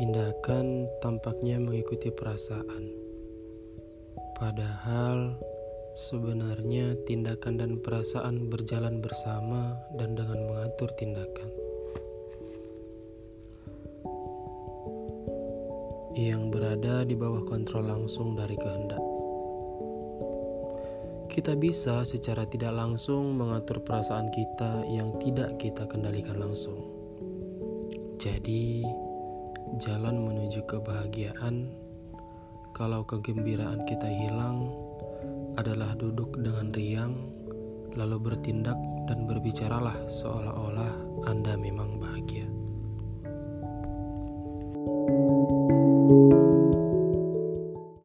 Tindakan tampaknya mengikuti perasaan, padahal sebenarnya tindakan dan perasaan berjalan bersama dan dengan mengatur tindakan. Yang berada di bawah kontrol langsung dari kehendak. Kita bisa secara tidak langsung mengatur perasaan kita yang tidak kita kendalikan langsung. Jadi, jalan menuju kebahagiaan, kalau kegembiraan kita hilang, adalah duduk dengan riang, lalu bertindak dan berbicaralah seolah-olah Anda memang